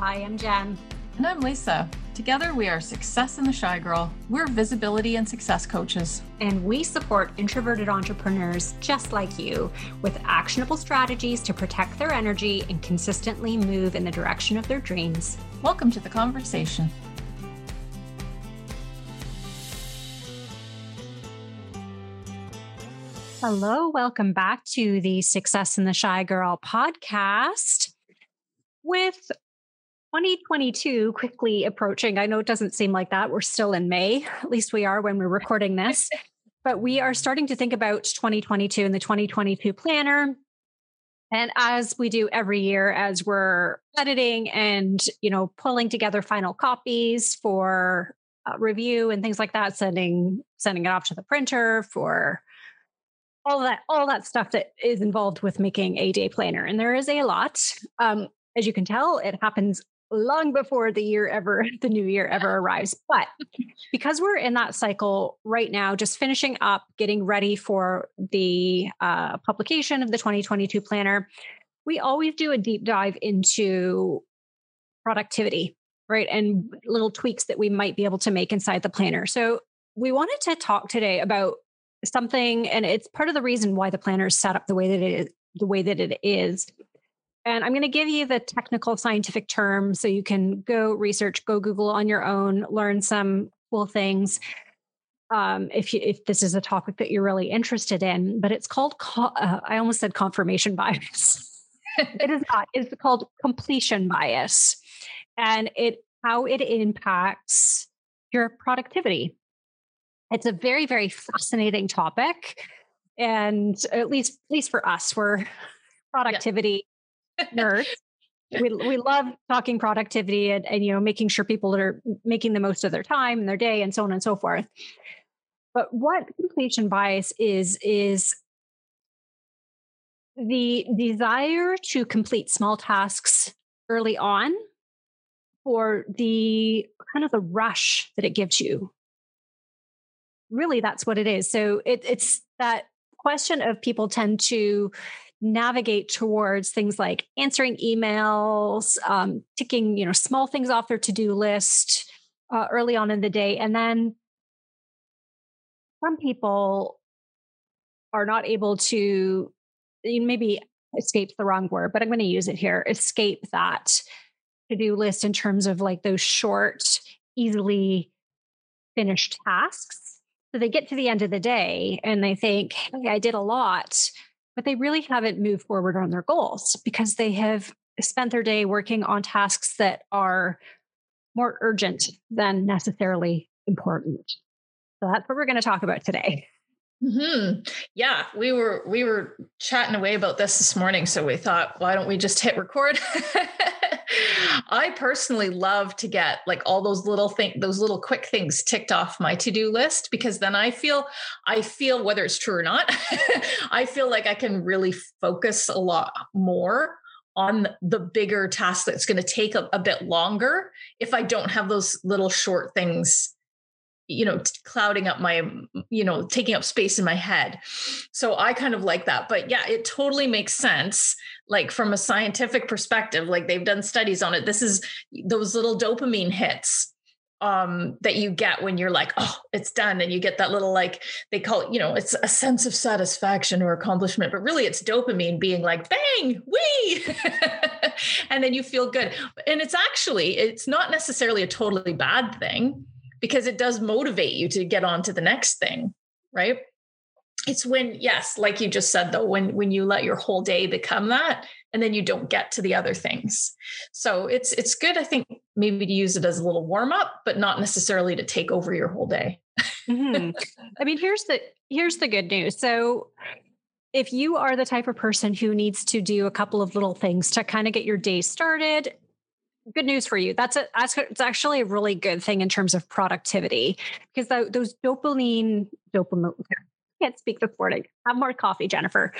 Hi, I'm Jen. And I'm Lisa. Together, we are Success in the Shy Girl. We're visibility and success coaches. And we support introverted entrepreneurs just like you with actionable strategies to protect their energy and consistently move in the direction of their dreams. Welcome to the conversation. Hello, welcome back to the Success in the Shy Girl podcast. With 2022 quickly approaching, I know it doesn't seem like that. We're still in May, at least we are when we're recording this, but we are starting to think about 2022 and the 2022 planner. And as we do every year, as we're editing and you know pulling together final copies for uh, review and things like that, sending sending it off to the printer for all that all that stuff that is involved with making a day planner. And there is a lot. Um, as you can tell it happens long before the year ever the new year ever arrives. But because we're in that cycle right now just finishing up getting ready for the uh, publication of the 2022 planner we always do a deep dive into productivity right and little tweaks that we might be able to make inside the planner. So we wanted to talk today about something and it's part of the reason why the planner is set up the way that it is the way that it is and i'm going to give you the technical scientific term so you can go research go google on your own learn some cool things um, if you if this is a topic that you're really interested in but it's called uh, i almost said confirmation bias it is not it's called completion bias and it how it impacts your productivity it's a very, very fascinating topic. And at least, at least for us, we're productivity. Nerds. we, we love talking productivity and, and, you know, making sure people are making the most of their time and their day and so on and so forth. But what completion bias is, is the desire to complete small tasks early on for the kind of the rush that it gives you really that's what it is. So it, it's that question of people tend to navigate towards things like answering emails, um, ticking you know small things off their to do list uh, early on in the day, and then some people are not able to maybe escape the wrong word, but I'm going to use it here. Escape that to do list in terms of like those short, easily finished tasks so they get to the end of the day and they think, hey, I did a lot, but they really haven't moved forward on their goals because they have spent their day working on tasks that are more urgent than necessarily important. So that's what we're going to talk about today. Hmm. Yeah, we were we were chatting away about this this morning, so we thought, why don't we just hit record? I personally love to get like all those little things, those little quick things ticked off my to-do list because then I feel I feel whether it's true or not, I feel like I can really focus a lot more on the bigger task that's going to take a, a bit longer if I don't have those little short things you know clouding up my you know taking up space in my head. So i kind of like that. But yeah it totally makes sense like from a scientific perspective like they've done studies on it. This is those little dopamine hits um that you get when you're like oh it's done. And you get that little like they call it you know it's a sense of satisfaction or accomplishment but really it's dopamine being like bang! Wee and then you feel good. And it's actually it's not necessarily a totally bad thing because it does motivate you to get on to the next thing, right? It's when, yes, like you just said though, when when you let your whole day become that and then you don't get to the other things. So it's it's good, I think, maybe to use it as a little warm up, but not necessarily to take over your whole day. mm-hmm. I mean, here's the here's the good news. So if you are the type of person who needs to do a couple of little things to kind of get your day started good news for you. That's a that's it's actually a really good thing in terms of productivity because the, those dopamine dopamine can't speak this morning. Have more coffee, Jennifer.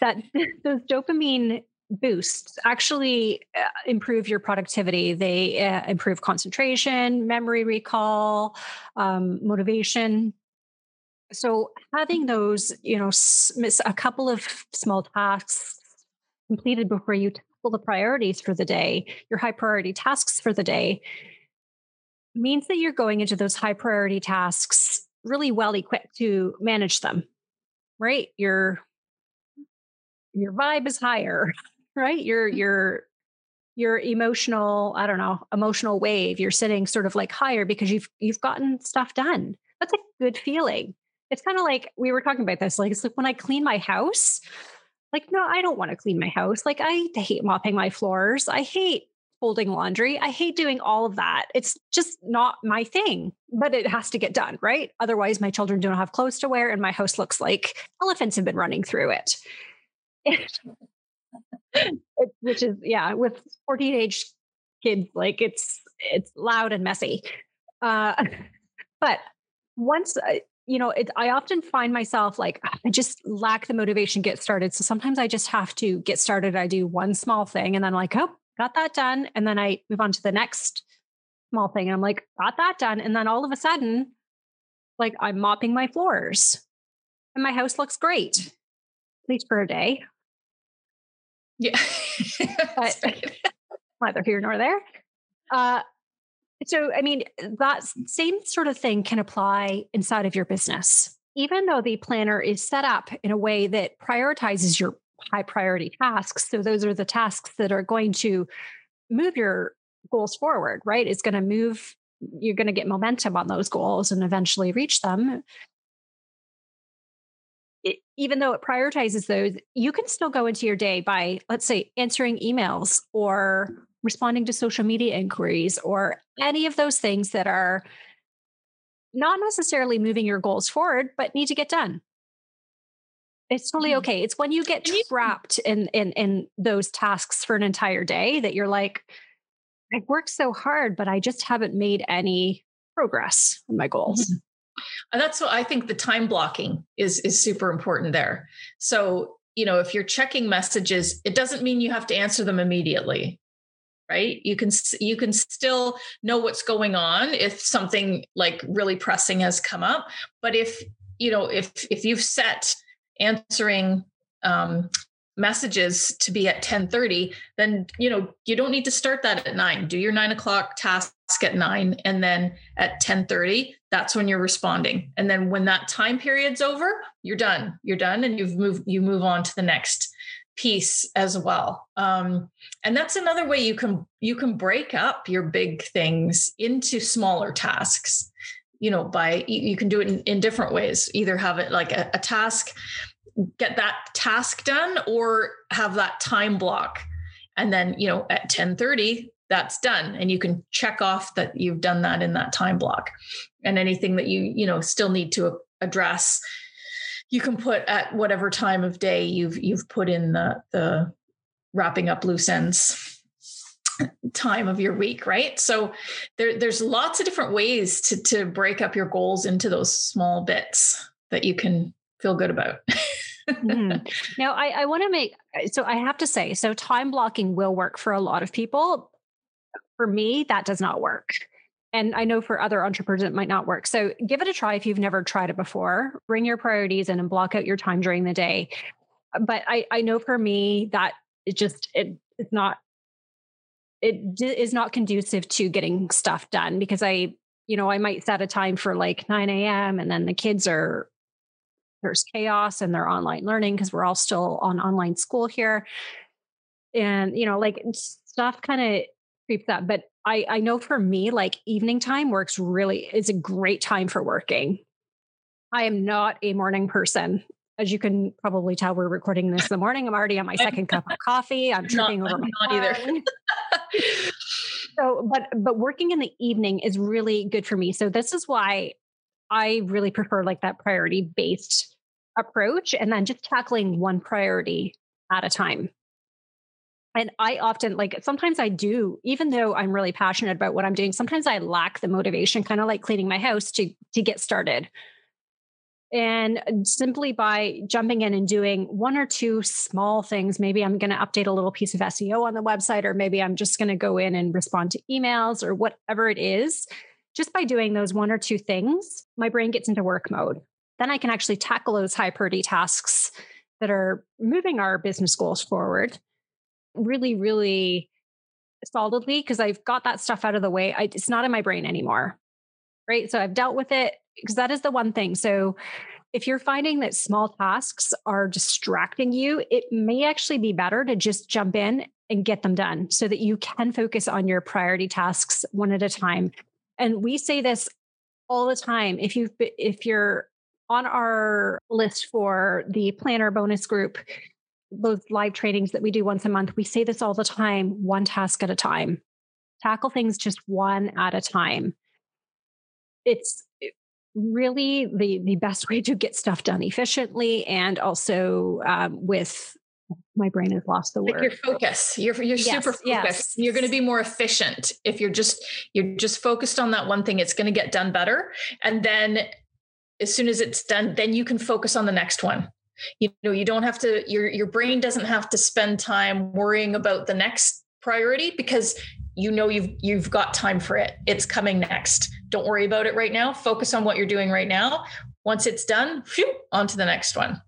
that those dopamine boosts actually uh, improve your productivity. They uh, improve concentration, memory recall, um, motivation. So having those, you know, a couple of small tasks completed before you tackle the priorities for the day, your high priority tasks for the day, means that you're going into those high priority tasks really well equipped to manage them. Right? Your your vibe is higher, right? Your your your emotional, I don't know, emotional wave, you're sitting sort of like higher because you've you've gotten stuff done. That's a good feeling. It's kind of like we were talking about this. Like it's like when I clean my house, like, no, I don't want to clean my house. Like I hate mopping my floors. I hate folding laundry. I hate doing all of that. It's just not my thing, but it has to get done, right? Otherwise, my children don't have clothes to wear and my house looks like elephants have been running through it. which is yeah with 14 age kids like it's it's loud and messy uh but once I, you know it, i often find myself like i just lack the motivation to get started. So sometimes i just have to get started. I do one small thing and then like oh got that done. And then i move on to the next small thing and i'm like got that done. And then all of a sudden like i'm mopping my floors and my house looks great at least for a day. Yeah. but neither here nor there. Uh, so, I mean, that same sort of thing can apply inside of your business. Even though the planner is set up in a way that prioritizes your high priority tasks. So, those are the tasks that are going to move your goals forward, right? It's going to move, you're going to get momentum on those goals and eventually reach them it, even though it prioritizes those, you can still go into your day by, let's say, answering emails or responding to social media inquiries or any of those things that are not necessarily moving your goals forward, but need to get done. It's totally mm-hmm. okay. It's when you get trapped in in in those tasks for an entire day that you're like, I've worked so hard, but I just haven't made any progress on my goals. Mm-hmm. And that's what I think the time blocking is is super important there. So, you know, if you're checking messages, it doesn't mean you have to answer them immediately. Right? You can you can still know what's going on if something like really pressing has come up, but if, you know, if if you've set answering um, messages to be at 10:30, then you know you don't need to start that at nine. Do your nine o'clock task at nine, and then at 10:30, that's when you're responding. And then when that time period's over, you're done. You're done, and you've moved. You move on to the next piece as well. Um, and that's another way you can you can break up your big things into smaller tasks. You know, by you can do it in, in different ways. Either have it like a, a task get that task done or have that time block and then you know at 10:30 that's done and you can check off that you've done that in that time block and anything that you you know still need to address you can put at whatever time of day you've you've put in the the wrapping up loose ends time of your week right so there, there's lots of different ways to to break up your goals into those small bits that you can feel good about mm. Now, I, I want to make so I have to say, so time blocking will work for a lot of people. For me, that does not work. And I know for other entrepreneurs, it might not work. So give it a try if you've never tried it before. Bring your priorities in and block out your time during the day. But I, I know for me that it just it, it's not it d- is not conducive to getting stuff done because I, you know, I might set a time for like 9 a.m. and then the kids are there's chaos and they're online learning because we're all still on online school here and you know like stuff kind of creeps up but i i know for me like evening time works really is a great time for working. I am not a morning person. As you can probably tell we're recording this in the morning i'm already on my second cup of coffee i'm tripping not, over my not either. so but but working in the evening is really good for me so this is why I really prefer like that priority based approach and then just tackling one priority at a time. And I often like sometimes I do, even though I'm really passionate about what I'm doing, sometimes I lack the motivation, kind of like cleaning my house to to get started. And simply by jumping in and doing one or two small things, maybe I'm going to update a little piece of SEO on the website, or maybe I'm just going to go in and respond to emails or whatever it is just by doing those one or two things, my brain gets into work mode. Then I can actually tackle those high priority tasks that are moving our business goals forward. Really, really solidly because I've got that stuff out of the way. I, it's not in my brain anymore. Right. So I've dealt with it because that is the one thing. So if you're finding that small tasks are distracting you, it may actually be better to just jump in and get them done so that you can focus on your priority tasks one at a time. And we say this all the time. If you if you're on our list for the planner bonus group, those live trainings that we do once a month, we say this all the time, one task at a time. Tackle things just one at a time. It's really the the best way to get stuff done efficiently and also um, with my brain has lost the like word. Your focus. You're you're yes, super focused. Yes. You're going to be more efficient if you're just you're just focused on that one thing. It's going to get done better, and then as soon as it's done, then you can focus on the next one. You know, you don't have to. Your your brain doesn't have to spend time worrying about the next priority because you know you've you've got time for it. It's coming next. Don't worry about it right now. Focus on what you're doing right now. Once it's done, phew, on to the next one.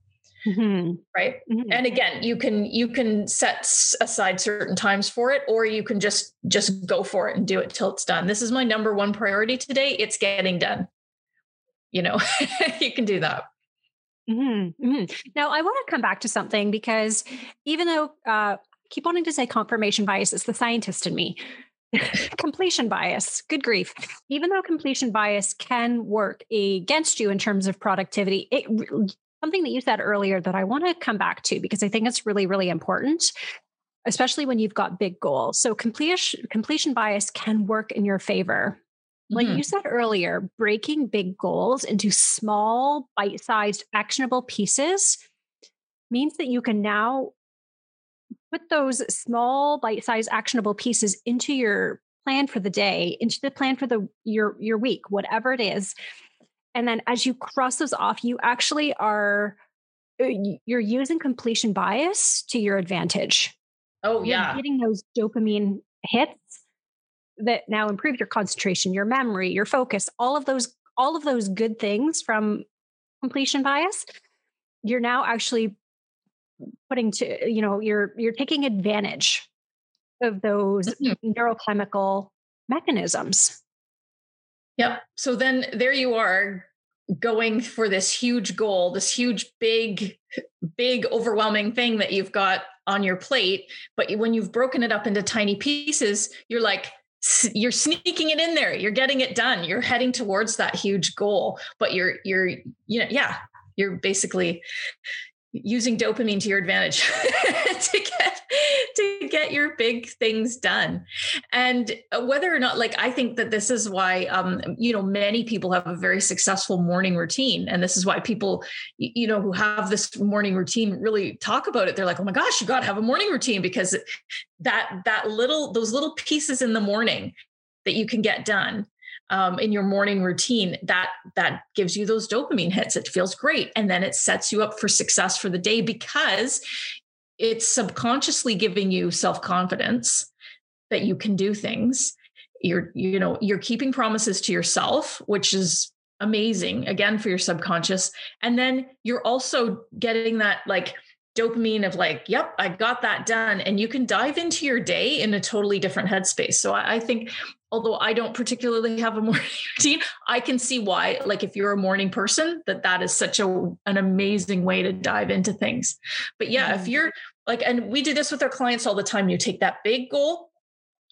Mm-hmm. Right. Mm-hmm. And again, you can you can set aside certain times for it, or you can just just go for it and do it till it's done. This is my number one priority today. It's getting done. You know, you can do that. Mm-hmm. mm-hmm. Now, I want to come back to something because even though uh, I keep wanting to say confirmation bias, it's the scientist in me. completion bias, good grief. Even though completion bias can work against you in terms of productivity, it something that you said earlier that I want to come back to because I think it's really, really important, especially when you've got big goals. So completion completion bias can work in your favor. Like mm-hmm. you said earlier, breaking big goals into small, bite-sized, actionable pieces means that you can now put those small, bite-sized, actionable pieces into your plan for the day, into the plan for the your your week, whatever it is, and then as you cross those off, you actually are uh, you're using completion bias to your advantage. Oh yeah. You're getting those dopamine hits that now improve your concentration, your memory, your focus, all of those all of those good things from completion bias. You're now actually putting to you know you're you're taking advantage of those mm-hmm. neurochemical mechanisms Yep. So then there you are going for this huge goal, this huge, big, big, overwhelming thing that you've got on your plate. But when you've broken it up into tiny pieces, you're like, you're sneaking it in there. You're getting it done. You're heading towards that huge goal, but you're, you're, you know, yeah, you're basically using dopamine to your advantage to get to get your big things done. And uh, whether or not like i think that this is why um you know many people have a very successful morning routine. And this is why people you know who have this morning routine really talk about it. They're like oh my gosh you got to have a morning routine because that that little those little pieces in the morning that you can get done um, in your morning routine that that gives you those dopamine hits it feels great and then it sets you up for success for the day because it's subconsciously giving you self-confidence that you can do things you're you know you're keeping promises to yourself which is amazing again for your subconscious and then you're also getting that like dopamine of like, yep, I got that done. And you can dive into your day in a totally different headspace. So I, I think, although I don't particularly have a morning routine, I can see why, like, if you're a morning person, that that is such a, an amazing way to dive into things. But yeah, mm-hmm. if you're like, and we do this with our clients all the time, you take that big goal,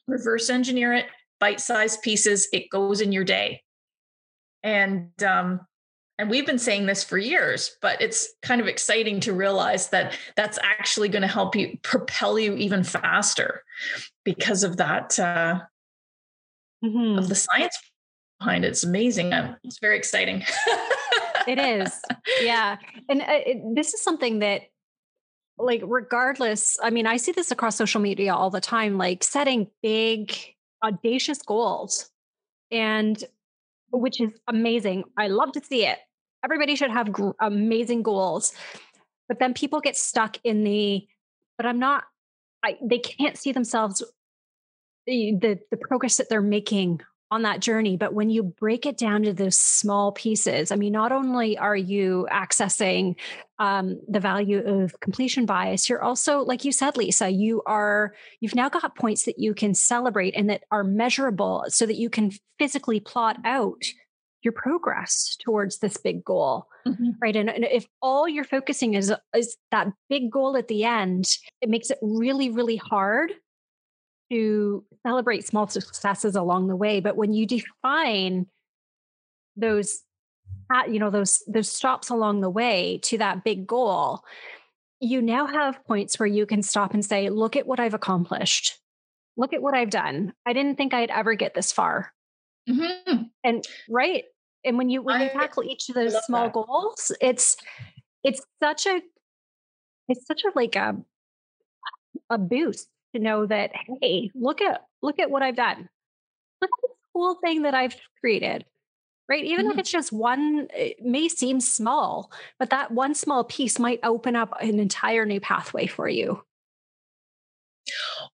reverse engineer it, bite sized pieces, it goes in your day. And um, and we've been saying this for years but it's kind of exciting to realize that that's actually going to help you propel you even faster because of that uh, mm-hmm. of the science behind it it's amazing it's very exciting it is yeah and uh, it, this is something that like regardless i mean i see this across social media all the time like setting big audacious goals and which is amazing. I love to see it. Everybody should have gr- amazing goals. But then people get stuck in the, but I'm not, I, they can't see themselves, the, the, the progress that they're making on that journey. But when you break it down to those small pieces, I mean, not only are you accessing um, the value of completion bias, you're also, like you said, Lisa, you are, you've now got points that you can celebrate and that are measurable so that you can physically plot out your progress towards this big goal mm-hmm. right and, and, if all you're focusing is is that big goal at the end it makes it really really hard to celebrate small successes along the way but when you define those you know those those stops along the way to that big goal you now have points where you can stop and say look at what i've accomplished. Look at what i've done. I didn't think i'd ever get this far. Mm-hmm. and right? And when you when you I, tackle each of those small that. goals it's it's such a it's such a like a a boost to know that hey look at look at what i've done. Look at this cool thing that i've created. Right? Even mm-hmm. if it's just one it may seem small but that one small piece might open up an entire new pathway for you.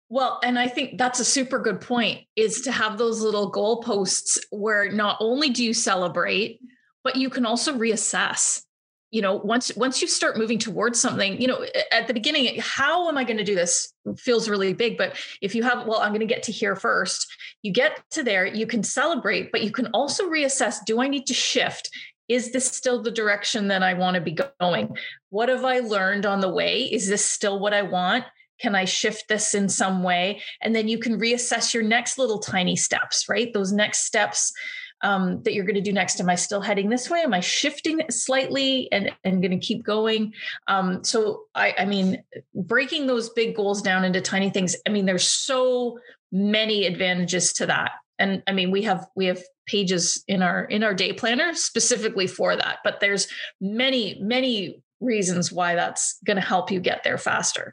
Well, and I think that's a super good point is to have those little goalposts where not only do you celebrate, but you can also reassess you know once once you start moving towards something you know at the beginning how am i going to do this feels really big but if you have well i'm going to get to here first you get to there you can celebrate but you can also reassess do i need to shift? Is this still the direction that i want to be going? What have i learned on the way? Is this still what i want? Can i shift this in some way? And then you can reassess your next little tiny steps right? Those next steps um, that you're going to do next? Am I still heading this way? Am I shifting slightly and, and going to keep going? Um, so, I, I mean, breaking those big goals down into tiny things, I mean, there's so many advantages to that. And I mean, we have, we have pages in our, in our day planner specifically for that, but there's many, many reasons why that's going to help you get there faster.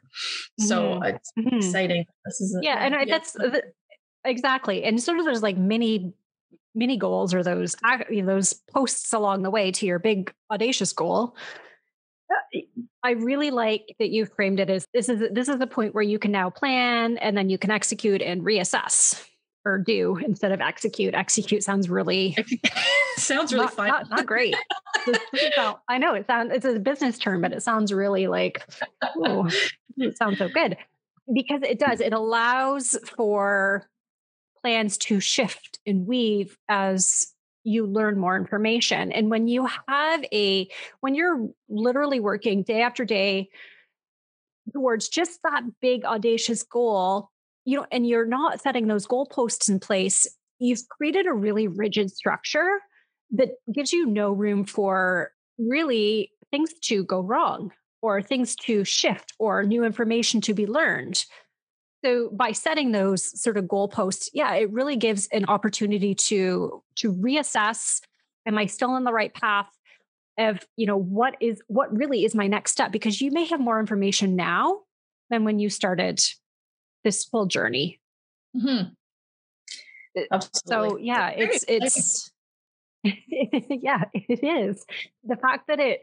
So mm-hmm. it's mm-hmm. exciting. This is yeah, and I, that's the, exactly. And sort of there's like many mini goals or those you know, those posts along the way to your big audacious goal uh, I really like that you've framed it as this is this is the point where you can now plan and then you can execute and reassess or do instead of execute. Execute sounds really sounds really not, fun. Not, not great. I know it sounds it's a business term, but it sounds really like oh, it sounds so good because it does. It allows for plans to shift and weave as you learn more information. And when you have a, when you're literally working day after day towards just that big, audacious goal, you know, and you're not setting those goalposts in place, you've created a really rigid structure that gives you no room for really things to go wrong or things to shift or new information to be learned. So by setting those sort of goalposts, yeah, it really gives an opportunity to to reassess: Am I still on the right path? Of you know what is what really is my next step? Because you may have more information now than when you started this full journey. Mm-hmm. So yeah, it's it's yeah, it is the fact that it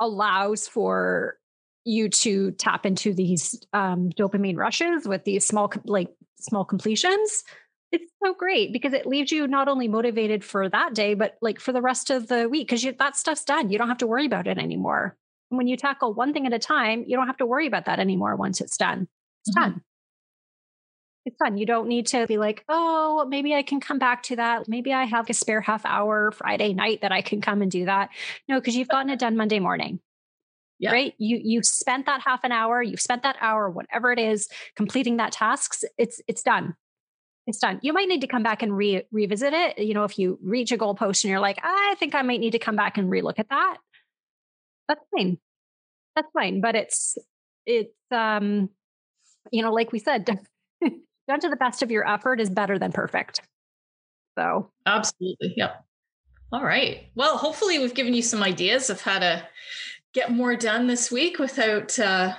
allows for you to tap into these um, dopamine rushes with these small like small completions it's so great because it leaves you not only motivated for that day but like for the rest of the week because that stuff's done. You don't have to worry about it anymore. And when you tackle one thing at a time you don't have to worry about that anymore once it's done. It's mm-hmm. done. It's done. You don't need to be like oh maybe i can come back to that. Maybe i have a spare half hour friday night that i can come and do that. No because you've gotten it done monday morning yeah. right? You you spent that half an hour you've spent that hour whatever it is completing that tasks it's it's done. It's done. You might need to come back and re- revisit it you know if you reach a goalpost and you're like i think i might need to come back and relook at that. That's fine. That's fine but it's it's um you know like we said done to the best of your effort is better than perfect. So. Absolutely. Yep. All right. Well hopefully we've given you some ideas of how to get more done this week without uh,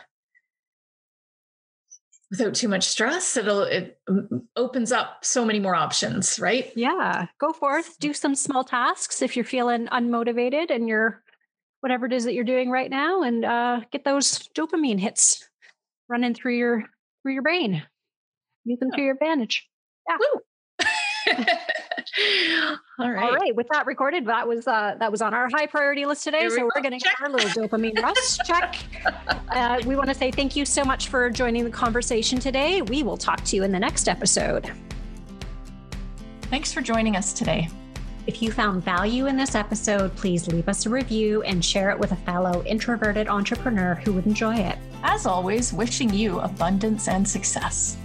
without too much stress. It'll it opens up so many more options right? Yeah go forth. Do some small tasks if you're feeling unmotivated and you're whatever it is that you're doing right now and uh, get those dopamine hits running through your through your brain. Use them yeah. to your advantage. Yeah All right. All right. With that recorded, that was uh, that was on our high priority list today. so we're going to get our little dopamine rush check. Uh, we want to say thank you so much for joining the conversation today. We will talk to you in the next episode. Thanks for joining us today. If you found value in this episode, please leave us a review and share it with a fellow introverted entrepreneur who would enjoy it. As always, wishing you abundance and success.